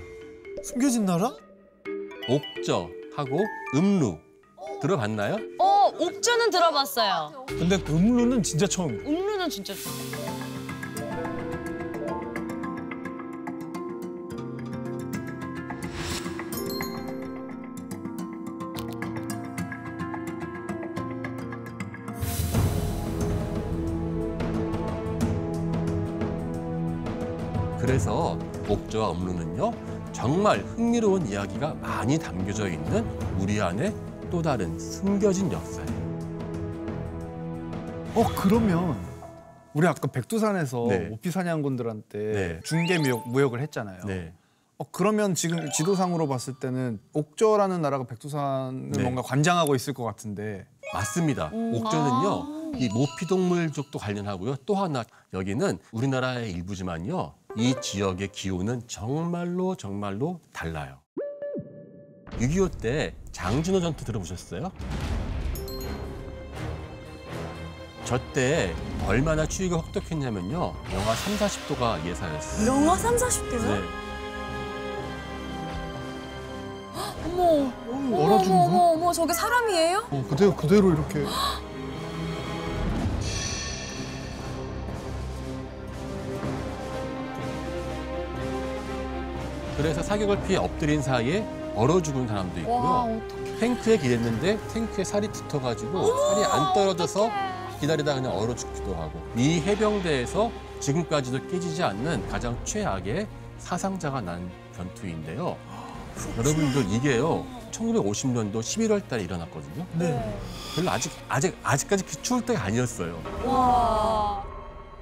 숨겨진 나라? 옥저하고 음루 들어봤나요? 어, 옥주는 들어봤어요. 근데 음루는 진짜 처음이에요. 음루는 진짜 그래서 옥저와 음루는요 정말 흥미로운 이야기가 많이 담겨져 있는 우리 안에 또 다른 숨겨진 역사예요. 어 그러면 우리 아까 백두산에서 네. 오피 사냥꾼들한테 네. 중개 무역, 무역을 했잖아요. 네. 어 그러면 지금 지도상으로 봤을 때는 옥저라는 나라가 백두산을 네. 뭔가 관장하고 있을 것 같은데 맞습니다. 옥저는요 이 모피동물족도 관련하고요. 또 하나 여기는 우리나라의 일부지만요 이 지역의 기후는 정말로 정말로 달라요. 6.25 때 장진호 전투 들어보셨어요? 저때 얼마나 추위가 혹독했냐면요. 영하 3, 40도가 예사였어요. 영하 3, 40도요? 네. 어머. 어머, 어머, 거? 어머, 어머, 저게 사람이에요? 어 그대로 그대로 이렇게 그래서 사격을 피해 엎드린 사이에 얼어 죽은 사람도 있고요. 와. 탱크에 기댔는데 탱크에 살이 붙어가지고 살이 안 떨어져서 기다리다 그냥 얼어 죽기도 하고 이 해병대에서 지금까지도 깨지지 않는 가장 최악의 사상자가 난 변투인데요. 여러분들 이게요 1950년도 11월 달에 일어났거든요. 네. 별로 아직 아직 아직까지 그 추울 때가 아니었어요. 와.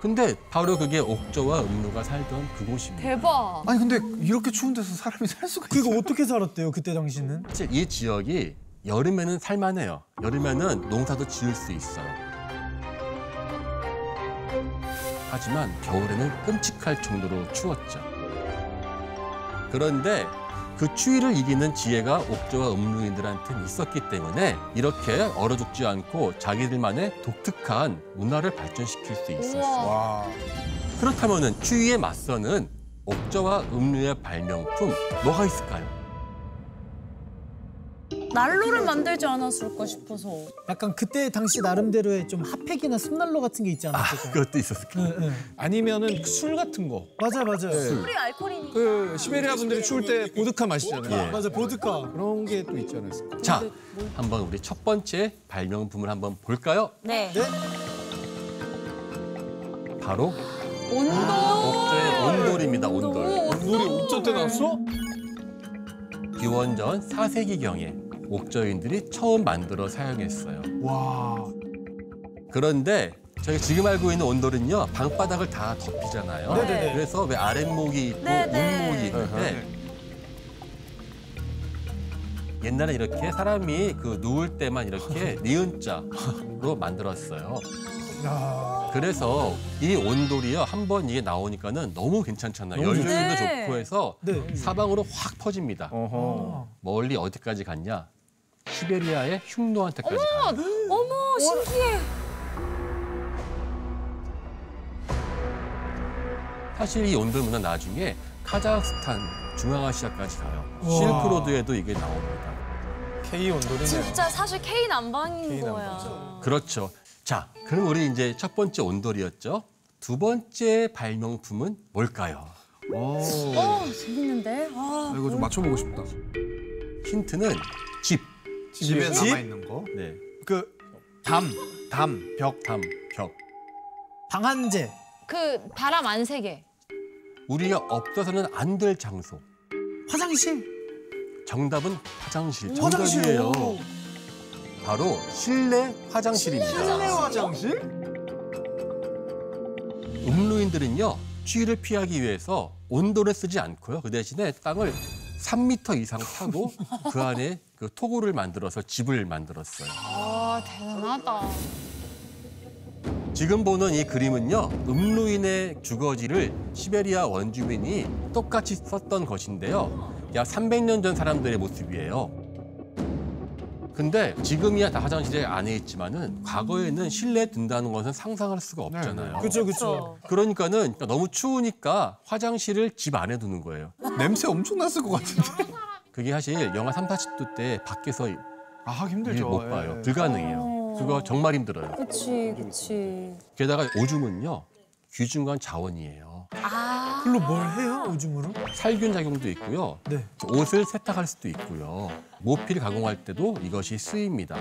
근데 바로 그게 옥저와 음루가 살던 그곳입니다. 대박. 아니 근데 이렇게 추운 데서 사람이 살 수가 있어요? 그거 어떻게 살았대요 그때 당시는? 사실 이 지역이 여름에는 살만해요. 여름에는 농사도 지을 수 있어요. 하지만 겨울에는 끔찍할 정도로 추웠죠. 그런데 그 추위를 이기는 지혜가 옥저와 음루인들한테는 있었기 때문에 이렇게 얼어 죽지 않고 자기들만의 독특한 문화를 발전시킬 수 있었어요. 와 그렇다면 추위에 맞서는 옥저와 음료의 발명품 뭐가 있을까요? 난로를 만들지 않았을까 싶어서. 약간 그때 당시 나름대로의 좀 핫팩이나 습난로 같은 게 있지 않았을까요? 그것도 있었을 거예요. 네, 네. 아니면은 술 같은 거. 맞아 맞아요. 술이 알코올이니까. 그 시베리아 분들이 추울 때 보드카 마시잖아요. 예. 맞아 보드카. 그런 게 또 있지 않았을까? 자, 한번 우리 첫 번째 발명품을 한번 볼까요? 네. 바로 온도. 옥저의 온돌입니다. 온돌. 물이 옥저 때 나왔어? 기원전 4세기경에 옥저인들이 처음 만들어 사용했어요. 와. 그런데 저희 지금 알고 있는 온돌은요 방바닥을 다 덮이잖아요. 네네네. 그래서 왜 아랫목이 있고 네네. 윗목이 있는데 옛날에 이렇게 사람이 그 누울 때만 이렇게 (laughs) 니은자로 만들었어요. 그래서 이 온돌이요 한 번 이게 나오니까는 너무 괜찮잖아요. 너무 연료율도 좋네. 좋고 해서 네. 사방으로 확 퍼집니다. 어허. 멀리 어디까지 갔냐? 시베리아의 흉노한테까지 가요. 어머, 신기해. 사실 이 온돌 문화 나중에 카자흐스탄, 중앙아시아까지 가요. 우와. 실크로드에도 이게 나옵니다. K 온돌이네요. 진짜 사실 K 난방인 K 거야. 그렇죠. 자, 그럼 우리 이제 첫 번째 온돌이었죠. 두 번째 발명품은 뭘까요? 오. 어, 재밌는데? 아, 이거 좀 맞춰보고 싶다. 힌트는 집. 집에 집? 남아 있는 거. 네, 그 담, 담, 벽. 담, 벽. 방한제. 그 바람 안 세게. 우리가 없어서는 안 될 장소. 화장실. 정답은 화장실. 화장실. 정답이에요. 바로 실내 화장실입니다. 실내 화장실? 음루인들은요 추위를 피하기 위해서 온돌을 쓰지 않고요 그 대신에 땅을 3m 이상 파고 그 안에 그 토구를 만들어서 집을 만들었어요. 아 대단하다. 지금 보는 이 그림은요, 음루인의 주거지를 시베리아 원주민이 똑같이 썼던 것인데요. 약 300년 전 사람들의 모습이에요. 근데 지금이야 다 화장실에 안에 있지만은 과거에는 실내에 든다는 것은 상상할 수가 없잖아요. 그렇죠, 그렇죠. 그러니까는 너무 추우니까 화장실을 집 안에 두는 거예요. 냄새 엄청 났을 것 같은데. 그게 사실 영하 3, 40도 때 밖에서 아 하기 힘들죠. 못 봐요. 예. 불가능해요. 그거 정말 힘들어요. 그치, 그치. 게다가 오줌은요 귀중한 자원이에요. 그걸로 뭘 해요, 오줌으로? 살균 작용도 있고요. 네. 옷을 세탁할 수도 있고요. 모피를 가공할 때도 이것이 쓰입니다.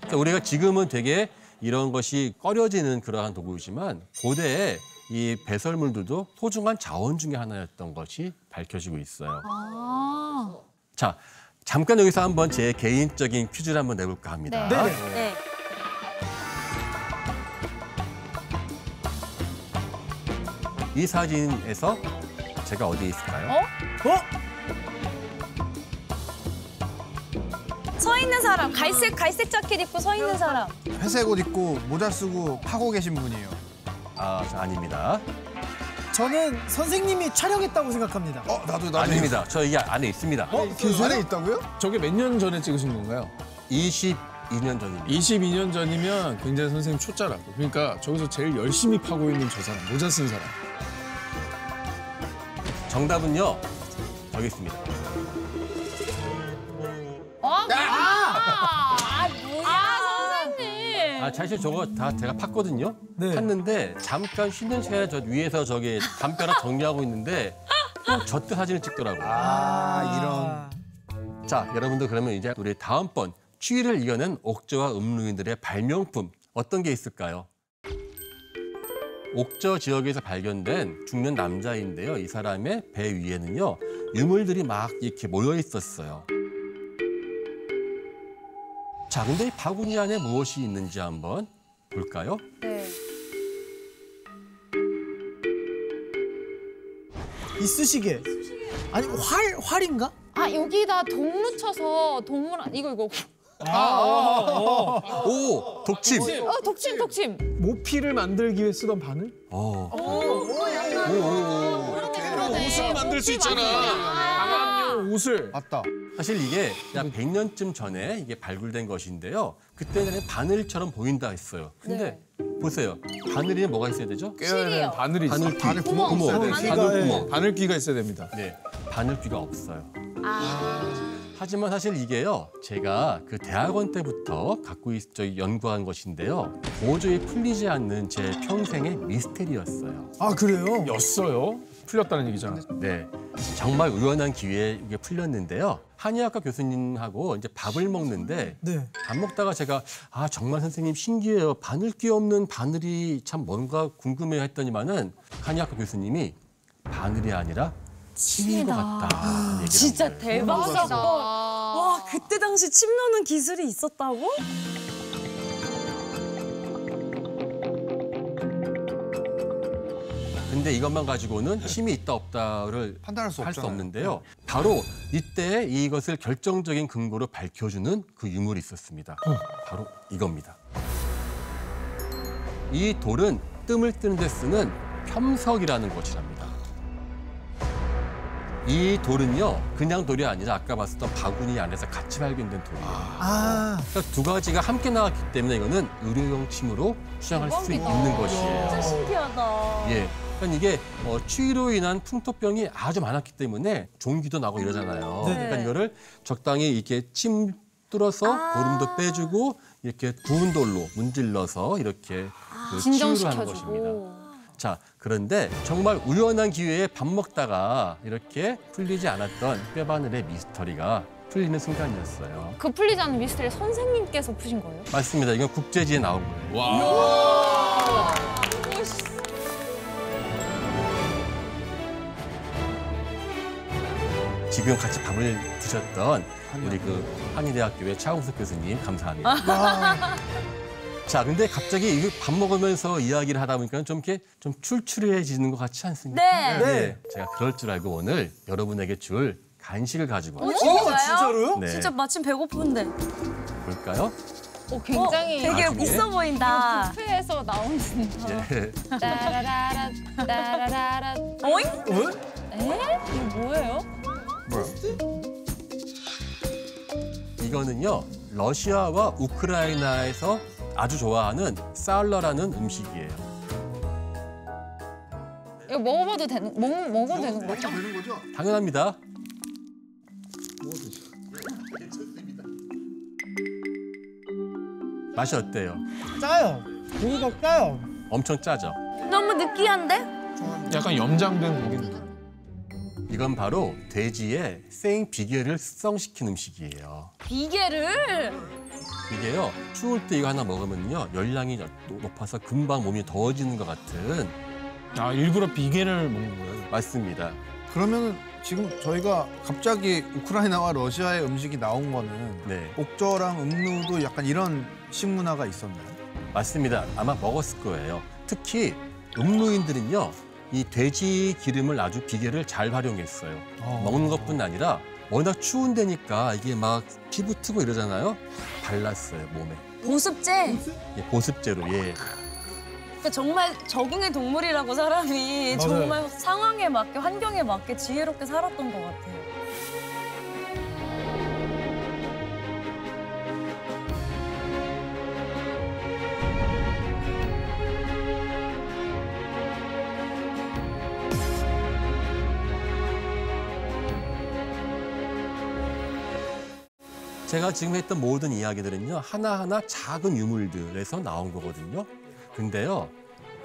그러니까 우리가 지금은 되게 이런 것이 꺼려지는 그러한 도구이지만 고대에 이 배설물들도 소중한 자원 중에 하나였던 것이 밝혀지고 있어요. 아. 자, 잠깐 여기서 한번 제 개인적인 퀴즈를 한번 내볼까 합니다. 네. 네. 이 사진에서 제가 어디에 있을까요? 어? 어? 서 있는 사람, 갈색, 갈색 자켓 입고 서 있는 사람. 회색 옷 입고 모자 쓰고 파고 계신 분이에요. 아, 저 아닙니다. 저는 선생님이 촬영했다고 생각합니다. 어 나도 나도. 아닙니다. 저 이 안에 있습니다. 어? 그 안에 있다고요? 저게 몇 년 전에 찍으신 건가요? 22년 전입니다. 22년 전이면 굉장히 선생님 초짜라고. 그러니까 저기서 제일 열심히 파고 있는 저 사람, 모자 쓴 사람. 정답은요. 저기 있습니다. 어? 아, 뭐야. 아, 선생님. 아, 사실 저거 다 제가 팠거든요. 네. 팠는데 잠깐 쉬는 시간에 저 위에서 저기 담벼락 정리하고 있는데 또저때 사진을 찍더라고요. 아 자, 여러분들 그러면 이제 우리 다음번 추위를 이겨낸 옥저와 음루인들의 발명품 어떤 게 있을까요? 옥저 지역에서 발견된 죽는 남자인데요. 이 사람의 배 위에는요 유물들이 막 이렇게 모여 있었어요. 자, 근데 이 바구니 안에 무엇이 있는지 한번 볼까요? 네. 이쑤시개. 아니 활 활인가? 아, 여기다 돈 묻혀서 동물, 안- 이거, 이거. 오, 독침. 어, 독침, 독침. 모피를 만들기 위해 쓰던 바늘? 어. 옷을 만들 수 있잖아. 방한용 옷을. 맞다. 사실 이게 약 100년쯤 전에 이게 발굴된 것인데요. 그때는 바늘처럼 보인다 했어요. 근데 보세요. 바늘에 뭐가 있어야 되죠? 되는 바늘이 있어. 바늘귀. 바늘 구멍 구멍. 있어야 돼. 바늘 구멍. 바늘귀가 있어야 됩니다. 네, 바늘귀가 없어요. 하지만 사실 이게요, 제가 그 대학원 때부터 갖고 있, 저 연구한 것인데요. 도저히 풀리지 않는 제 평생의 미스테리였어요. 아 그래요? 였어요? 풀렸다는 얘기잖아. 네, 정말 우연한 기회에 이게 풀렸는데요. 한의학과 교수님하고 이제 밥을 먹는데 네. 밥 먹다가 제가 아 정말 선생님 신기해요. 바늘귀 없는 바늘이 참 뭔가 궁금해요 했더니만은 한의학과 교수님이 바늘이 아니라 침인 것 같다. 얘기를 진짜. 대박이다. 와, 그때 당시 침 넣는 기술이 있었다고? 근데 이것만 가지고는 침이 있다 없다를 (laughs) 판단할 수할 수. 없는데요. 바로 이때 이것을 결정적인 근거로 밝혀주는 그 유물이 있었습니다. 바로 이겁니다. 이 돌은 뜸을 뜨는 데 쓰는 켬석이라는 것이랍니다. 이 돌은요, 그냥 돌이 아니라 아까 봤었던 바구니 안에서 같이 발견된 돌이에요. 아 그러니까 두 가지가 함께 나왔기 때문에 이거는 의료용 침으로 추정할 수 있는 것이에요. 진짜 신기하다. 예. 그러니까 이게 어, 추위로 인한 풍토병이 아주 많았기 때문에 종기도 나고 이러잖아요. 네. 그러니까 이거를 적당히 이렇게 침 뚫어서 아. 고름도 빼주고 이렇게 부은 돌로 문질러서 이렇게 그 치유를 하는 것입니다. 진정시켜주고. 자, 그런데 정말 우연한 기회에 밥 먹다가 이렇게 풀리지 않았던 뼈바늘의 미스터리가 풀리는 순간이었어요. 그 풀리지 않는 미스터리 선생님께서 푸신 거예요? 맞습니다. 이건 국제지에 나온 거예요. 지금 같이 밥을 드셨던 우리 그 한의대학교의 차홍석 교수님 감사합니다. 자, 근데 갑자기 이거 밥 먹으면서 이야기를 하다 보니까 좀 이렇게 좀 출출해지는 것 같지 않습니까? 네. 네. 제가 그럴 줄 알고 오늘 여러분에게 줄 간식을 가지고 어, 왔어요. 진짜요? 진짜로요? 네. 진짜 마침 배고픈데. 볼까요? 어, 굉장히 되게 나중에? 있어 보인다. 뷔페에서 나오는 예. 따라라라 따라라라 어잉? 에? 이거 뭐예요? 이거는요 러시아와 우크라이나에서 아주 좋아하는 살러라는 음식이에요. 이거 먹어봐도 되는 먹 먹어도 되는 거죠? 당연합니다. 맛이 어때요? 짜요. 고기가 짜요. 엄청 짜죠? 너무 느끼한데? 약간 염장된 고기인데. 이건 바로 돼지의 생 비계를 숙성시킨 음식이에요. 비계를 이게요 추울 때 이거 하나 먹으면요 열량이 높아서 금방 몸이 더워지는 것 같은 아 일부러 비계를 먹는 거예요. 맞습니다. 그러면 지금 저희가 갑자기 우크라이나와 러시아의 음식이 나온 거는 네 옥저랑 음루도 약간 이런 식문화가 있었나요? 맞습니다. 아마 먹었을 거예요. 특히 음루인들은요 이 돼지 기름을 아주 비계를 잘 활용했어요. 먹는 것뿐 아니라 워낙 추운 데니까 이게 막 피부 트고 이러잖아요. 발랐어요 몸에 보습제. 예, 보습제로 예. 그러니까 정말 적응의 동물이라고 사람이 맞아요. 정말 상황에 맞게 환경에 맞게 지혜롭게 살았던 것 같아요. 제가 지금 했던 모든 이야기들은요 하나하나 작은 유물들에서 나온 거거든요. 근데요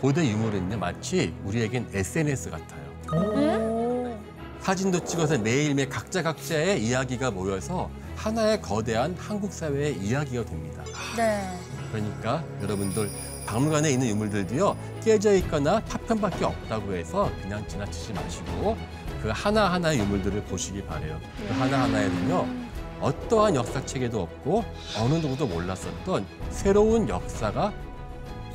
고대 유물은요 마치 우리에겐 SNS 같아요. 사진도 찍어서 매일매일 각자 각자의 이야기가 모여서 하나의 거대한 한국 사회의 이야기가 됩니다. 네. 그러니까 여러분들 박물관에 있는 유물들도요 깨져 있거나 파편밖에 없다고 해서 그냥 지나치지 마시고 그 하나하나의 유물들을 보시기 바래요. 그 하나하나에는요 어떠한 역사 책에도 없고 어느 누구도 몰랐었던 새로운 역사가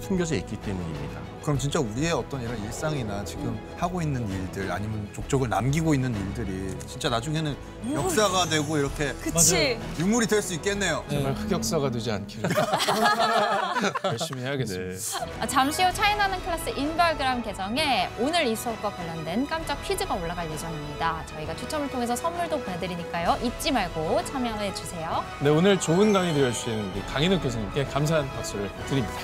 숨겨져 있기 때문입니다. 그럼 진짜 우리의 어떤 이런 일상이나 지금 하고 있는 일들 아니면 족적을 남기고 있는 일들이 진짜 나중에는 역사가 되고 이렇게 그치. 유물이 될 수 있겠네요. 정말 흑역사가 되지 않기를 (laughs) 열심히 해야겠습니다. 아, 잠시 후 차이나는 클래스 인별그램 계정에 오늘 이 수업과 관련된 깜짝 퀴즈가 올라갈 예정입니다. 저희가 추첨을 통해서 선물도 보내드리니까요. 잊지 말고 참여해 주세요. 네 오늘 좋은 강의 되어주신 우리 강인욱 교수님께 감사한 박수를 드립니다.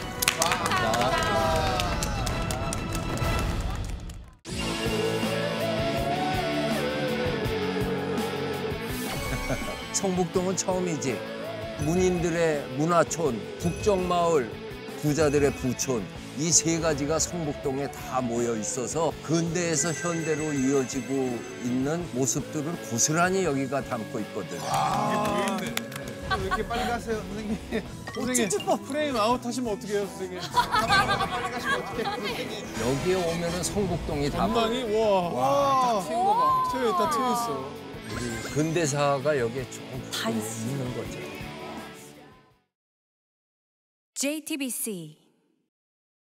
성북동은 처음이지. 문인들의 문화촌, 국정마을, 부자들의 부촌 이 세 가지가 성북동에 다 모여 있어서 근대에서 현대로 이어지고 있는 모습들을 고스란히 여기가 담고 있거든. 왜 이렇게 빨리 가세요, 선생님? 선생님 frame out 하시면 어떻게 해요 선생님? 여기에 오면은 성북동이 다 전망이 와. 다 트인 거 봐. 트여 있다 트여 있어. 우리 근대사가 여기에 조금 다. 있는 거죠. JTBC